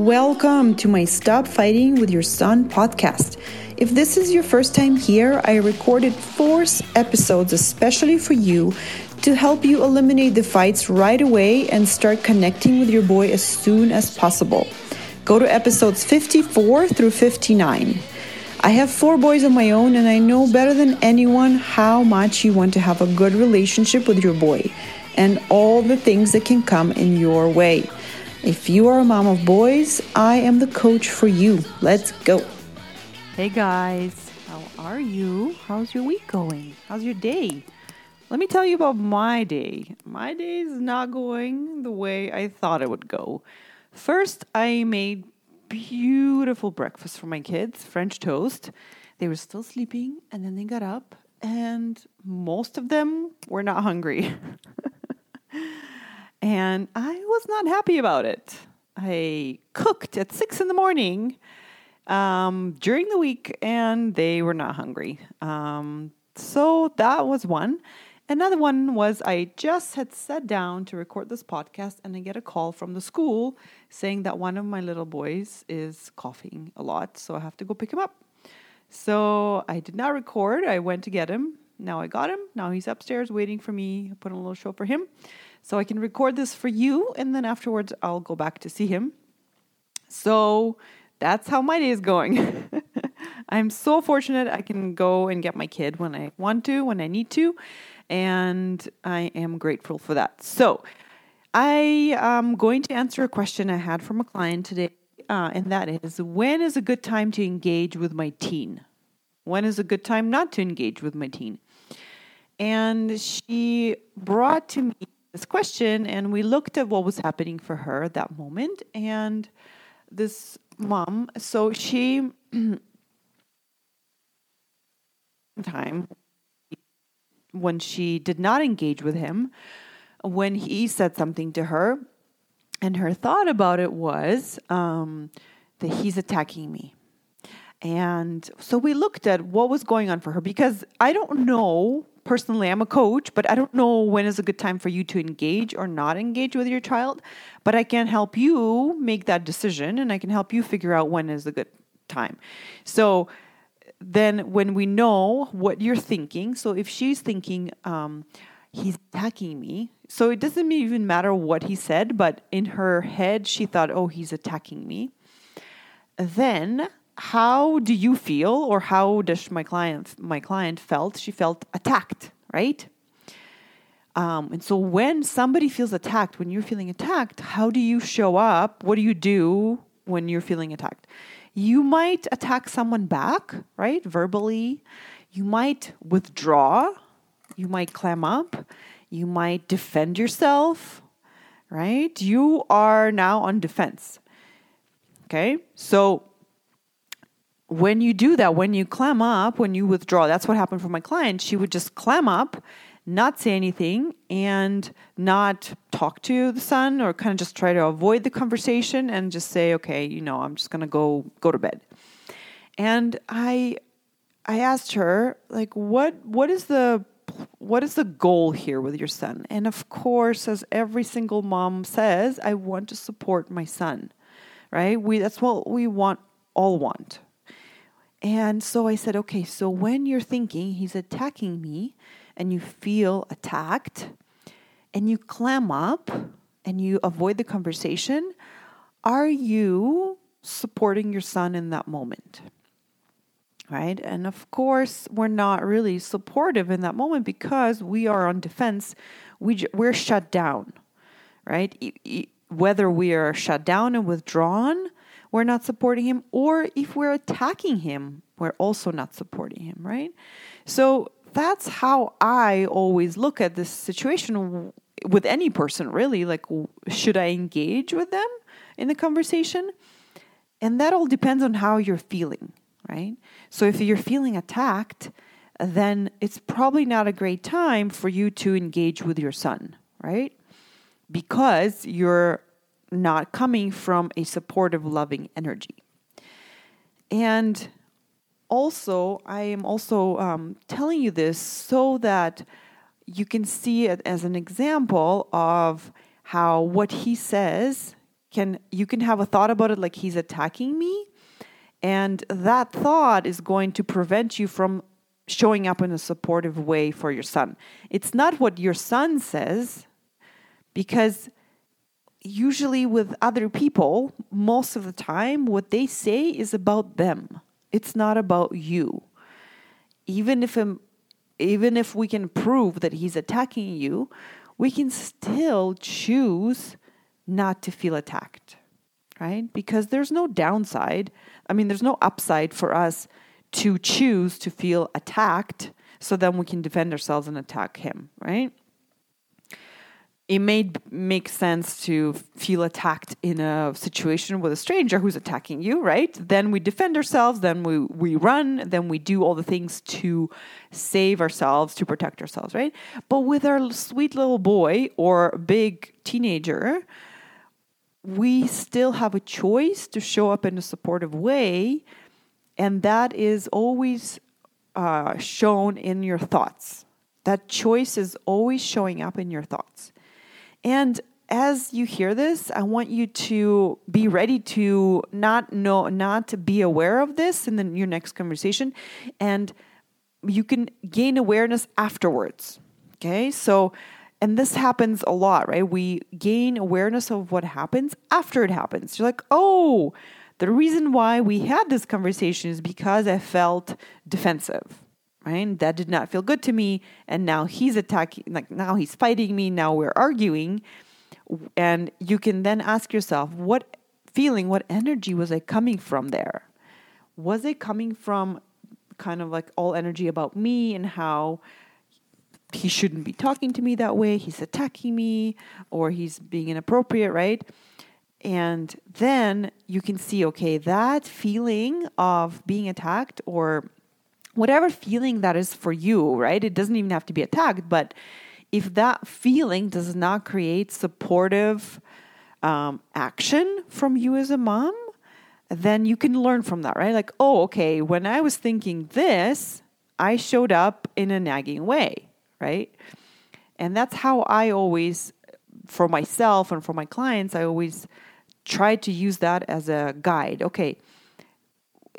Welcome to my Stop Fighting with Your Son podcast. If this is your first time here, I recorded four episodes especially for you to help you eliminate the fights right away and start connecting with your boy as soon as possible. Go to episodes 54 through 59. I have four boys of my own, and I know better than anyone how much you want to have a good relationship with your boy and all the things that can come in your way. If you are a mom of boys, I am the coach for you. Let's go. Hey guys, how are you? How's your week going? How's your day? Let me tell you about my day. My day is not going the way I thought it would go. First, I made beautiful breakfast for my kids, French toast. They were still sleeping and then they got up and most of them were not hungry. and I was not happy about it. I cooked at six in the morning um, during the week, and they were not hungry. Um, so that was one. Another one was I just had sat down to record this podcast, and I get a call from the school saying that one of my little boys is coughing a lot, so I have to go pick him up. So I did not record. I went to get him. Now I got him. Now he's upstairs waiting for me. I put on a little show for him. So I can record this for you, and then afterwards I'll go back to see him. So that's how my day is going. I'm so fortunate I can go and get my kid when I want to, when I need to, and I am grateful for that. So I am going to answer a question I had from a client today, uh, and that is when is a good time to engage with my teen? When is a good time not to engage with my teen? And she brought to me this question and we looked at what was happening for her at that moment and this mom so she time when she did not engage with him when he said something to her and her thought about it was um, that he's attacking me. And so we looked at what was going on for her because i don't know personally i'm a coach but i don't know when is a good time for you to engage or not engage with your child but i can help you make that decision and i can help you figure out when is a good time. So then when we know what you're thinking so if she's thinking um, he's attacking me so it doesn't even matter what he said but in her head she thought oh he's attacking me. Then how do you feel or how does my client my client felt? She felt attacked right? Um, and so when somebody feels attacked when you're feeling attacked how do you show up? What do you do when you're feeling attacked? You might attack someone back right verbally. You might withdraw. You might clam up. You might defend yourself right? You are now on defense okay? So when you do that, when you clam up, when you withdraw, that's what happened for my client. She would just clam up, not say anything, and not talk to the son, or kind of just try to avoid the conversation and just say, "Okay, you know, I'm just gonna go go to bed." And I, I asked her, like, what what is the what is the goal here with your son? And of course, as every single mom says, I want to support my son, right? We that's what we want all want and so I said, okay, so when you're thinking he's attacking me and you feel attacked and you clam up and you avoid the conversation, are you supporting your son in that moment? Right? And of course, we're not really supportive in that moment because we are on defense. We, we're shut down, right? Whether we are shut down and withdrawn, we're not supporting him, or if we're attacking him, we're also not supporting him, right? So that's how I always look at this situation with any person, really. Like, should I engage with them in the conversation? And that all depends on how you're feeling, right? So if you're feeling attacked, then it's probably not a great time for you to engage with your son, right? Because you're not coming from a supportive, loving energy. And also, I am also um, telling you this so that you can see it as an example of how what he says can you can have a thought about it like he's attacking me and that thought is going to prevent you from showing up in a supportive way for your son. It's not what your son says, because usually with other people, most of the time, what they say is about them. It's not about you. Even if um, even if we can prove that he's attacking you, we can still choose not to feel attacked, right? Because there's no downside. I mean, there's no upside for us to choose to feel attacked so then we can defend ourselves and attack him, right? It may make sense to feel attacked in a situation with a stranger who's attacking you, right? Then we defend ourselves, then we, we run, then we do all the things to save ourselves, to protect ourselves, right? But with our sweet little boy or big teenager, we still have a choice to show up in a supportive way and that is always uh, shown in your thoughts. That choice is always showing up in your thoughts. And as you hear this, I want you to be ready to not know, not be aware of this in the, your next conversation, and you can gain awareness afterwards. Okay, so and this happens a lot, right? We gain awareness of what happens after it happens. You're like, oh, the reason why we had this conversation is because I felt defensive, right? That did not feel good to me. And now he's attacking, like now he's fighting me. Now we're arguing. And you can then ask yourself, what feeling, what energy was I coming from there? Was it coming from kind of like all energy about me and how he shouldn't be talking to me that way? He's attacking me or he's being inappropriate, right? And then you can see, okay, that feeling of being attacked or whatever feeling that is for you, right? It doesn't even have to be attacked, but if that feeling does not create supportive um, action from you as a mom, then you can learn from that, right? Like, oh, okay, when I was thinking this, I showed up in a nagging way, right? And that's how I always, for myself and for my clients, I always try to use that as a guide. Okay,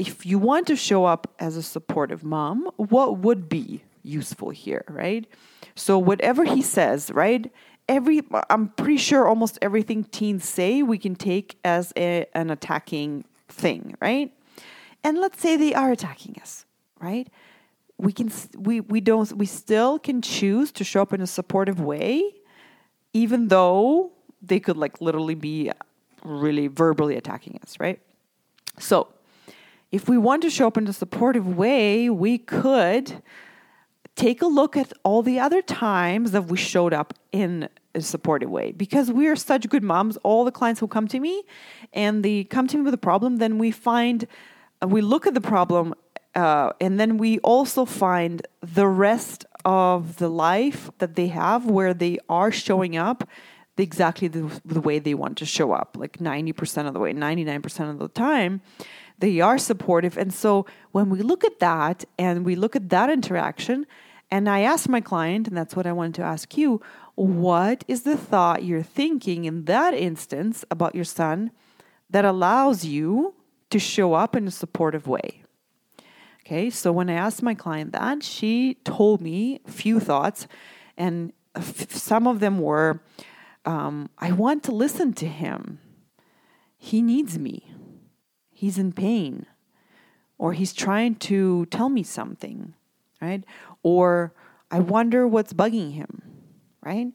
if you want to show up as a supportive mom, what would be useful here, right? So whatever he says, right? Every I'm pretty sure almost everything teens say we can take as a, an attacking thing, right? And let's say they are attacking us, right? We can we we don't we still can choose to show up in a supportive way even though they could like literally be really verbally attacking us, right? So, if we want to show up in a supportive way, we could take a look at all the other times that we showed up in a supportive way because we are such good moms all the clients who come to me and they come to me with a problem then we find we look at the problem uh, and then we also find the rest of the life that they have where they are showing up exactly the, the way they want to show up, like 90% of the way, 99% of the time. They are supportive. And so when we look at that and we look at that interaction, and I ask my client, and that's what I wanted to ask you, what is the thought you're thinking in that instance about your son that allows you to show up in a supportive way? Okay, so when I asked my client that, she told me a few thoughts, and some of them were, um, I want to listen to him. He needs me. He's in pain. Or he's trying to tell me something, right? Or I wonder what's bugging him, right?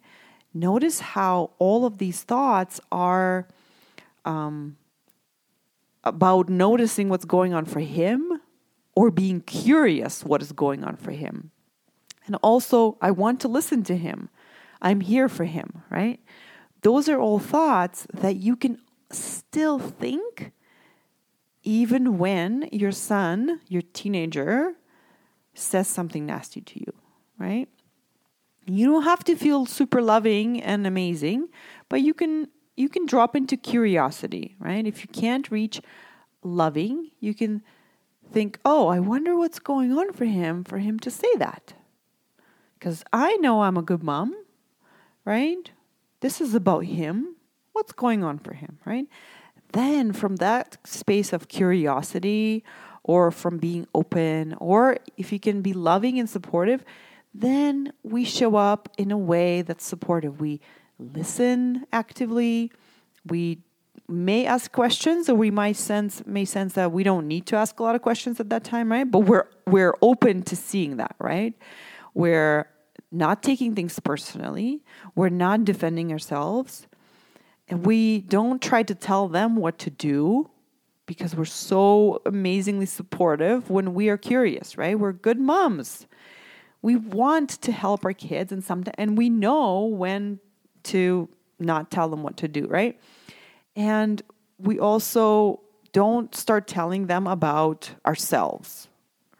Notice how all of these thoughts are um, about noticing what's going on for him or being curious what is going on for him. And also, I want to listen to him. I'm here for him, right? Those are all thoughts that you can still think even when your son, your teenager, says something nasty to you, right? You don't have to feel super loving and amazing, but you can you can drop into curiosity, right? If you can't reach loving, you can think, "Oh, I wonder what's going on for him for him to say that." Cuz I know I'm a good mom, right? This is about him. what's going on for him, right? Then from that space of curiosity or from being open, or if you can be loving and supportive, then we show up in a way that's supportive. We listen actively. We may ask questions, or we might sense may sense that we don't need to ask a lot of questions at that time, right? But we're we're open to seeing that, right? We're not taking things personally. We're not defending ourselves. And we don't try to tell them what to do because we're so amazingly supportive when we are curious, right? We're good moms. We want to help our kids and sometimes and we know when to not tell them what to do, right? And we also don't start telling them about ourselves,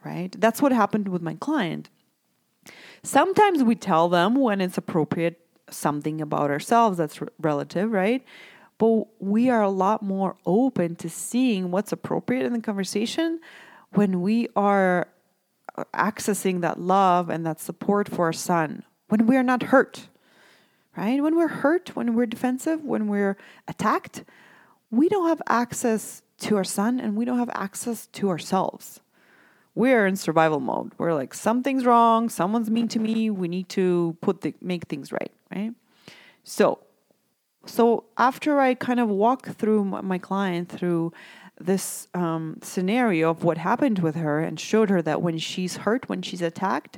right? That's what happened with my client. Sometimes we tell them when it's appropriate something about ourselves that's relative, right? But we are a lot more open to seeing what's appropriate in the conversation when we are uh, accessing that love and that support for our son, when we are not hurt, right? When we're hurt, when we're defensive, when we're attacked, we don't have access to our son and we don't have access to ourselves. We're in survival mode. We're like, something's wrong, someone's mean to me, we need to put the make things right, right? So so after I kind of walk through my client through this um, scenario of what happened with her and showed her that when she's hurt, when she's attacked,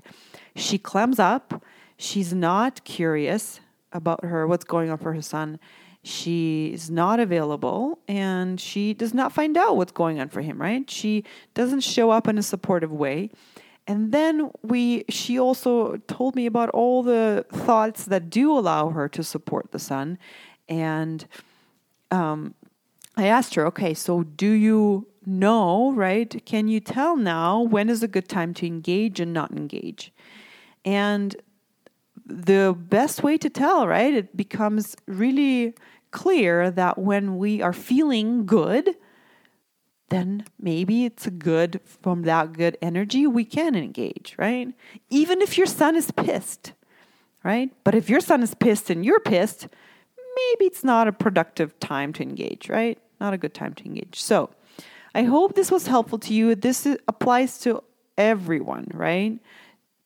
she clams up. She's not curious about her, what's going on for her son. She is not available and she does not find out what's going on for him, right? She doesn't show up in a supportive way. And then we she also told me about all the thoughts that do allow her to support the son. And um, I asked her, okay, so do you know, right? Can you tell now when is a good time to engage and not engage? And the best way to tell, right? It becomes really clear that when we are feeling good, then maybe it's a good from that good energy we can engage, right? Even if your son is pissed, right? But if your son is pissed and you're pissed, maybe it's not a productive time to engage, right? Not a good time to engage. So, I hope this was helpful to you. This applies to everyone, right?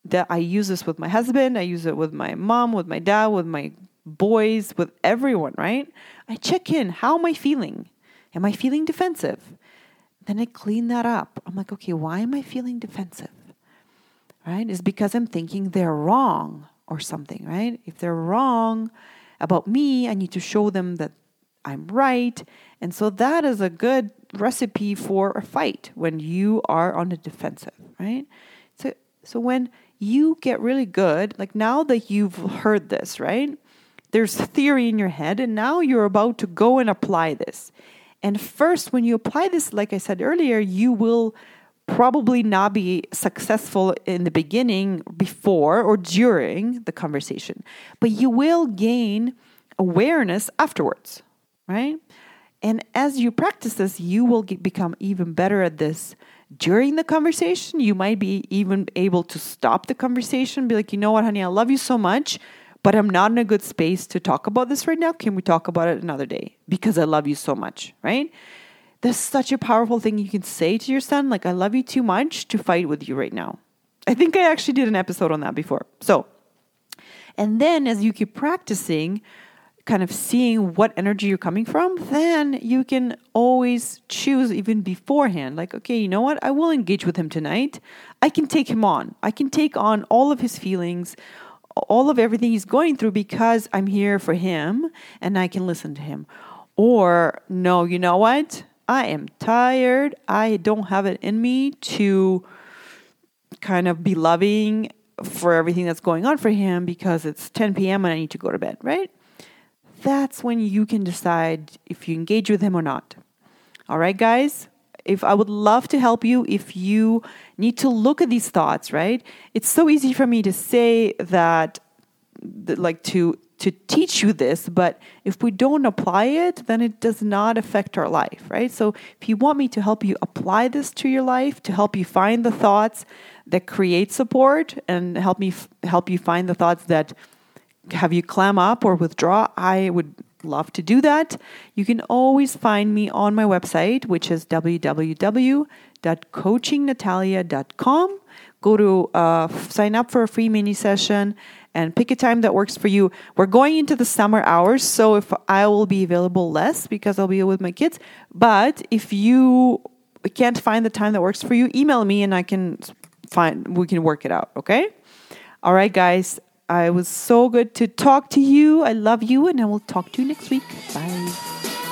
That I use this with my husband, I use it with my mom, with my dad, with my boys, with everyone, right? I check in. How am I feeling? Am I feeling defensive? Then I clean that up. I'm like, okay, why am I feeling defensive? Right? Is because I'm thinking they're wrong or something, right? If they're wrong about me, I need to show them that I'm right. And so that is a good recipe for a fight when you are on the defensive, right? So so when you get really good, like now that you've heard this, right? There's theory in your head, and now you're about to go and apply this. And first, when you apply this, like I said earlier, you will probably not be successful in the beginning, before, or during the conversation, but you will gain awareness afterwards, right? And as you practice this, you will get, become even better at this during the conversation. You might be even able to stop the conversation, be like, you know what, honey, I love you so much, but I'm not in a good space to talk about this right now. Can we talk about it another day? Because I love you so much, right? That's such a powerful thing you can say to your son, like, I love you too much to fight with you right now. I think I actually did an episode on that before. So, and then as you keep practicing, kind of seeing what energy you're coming from, then you can always choose even beforehand. Like, okay, you know what? I will engage with him tonight. I can take him on. I can take on all of his feelings, all of everything he's going through because I'm here for him and I can listen to him. Or, no, you know what? I am tired. I don't have it in me to kind of be loving for everything that's going on for him because it's 10 p.m. and I need to go to bed, right? That's when you can decide if you engage with him or not. All right, guys? If I would love to help you if you need to look at these thoughts, right? It's so easy for me to say that like to to teach you this, but if we don't apply it, then it does not affect our life, right? So if you want me to help you apply this to your life, to help you find the thoughts that create support and help me f- help you find the thoughts that have you clam up or withdraw, I would love to do that. You can always find me on my website, which is www.coachingnatalia.com. Go to uh, sign up for a free mini session and pick a time that works for you. We're going into the summer hours, so if I will be available less because I'll be with my kids. But if you can't find the time that works for you, email me and I can find we can work it out, okay? All right, guys. I was so good to talk to you. I love you and I will talk to you next week. Bye.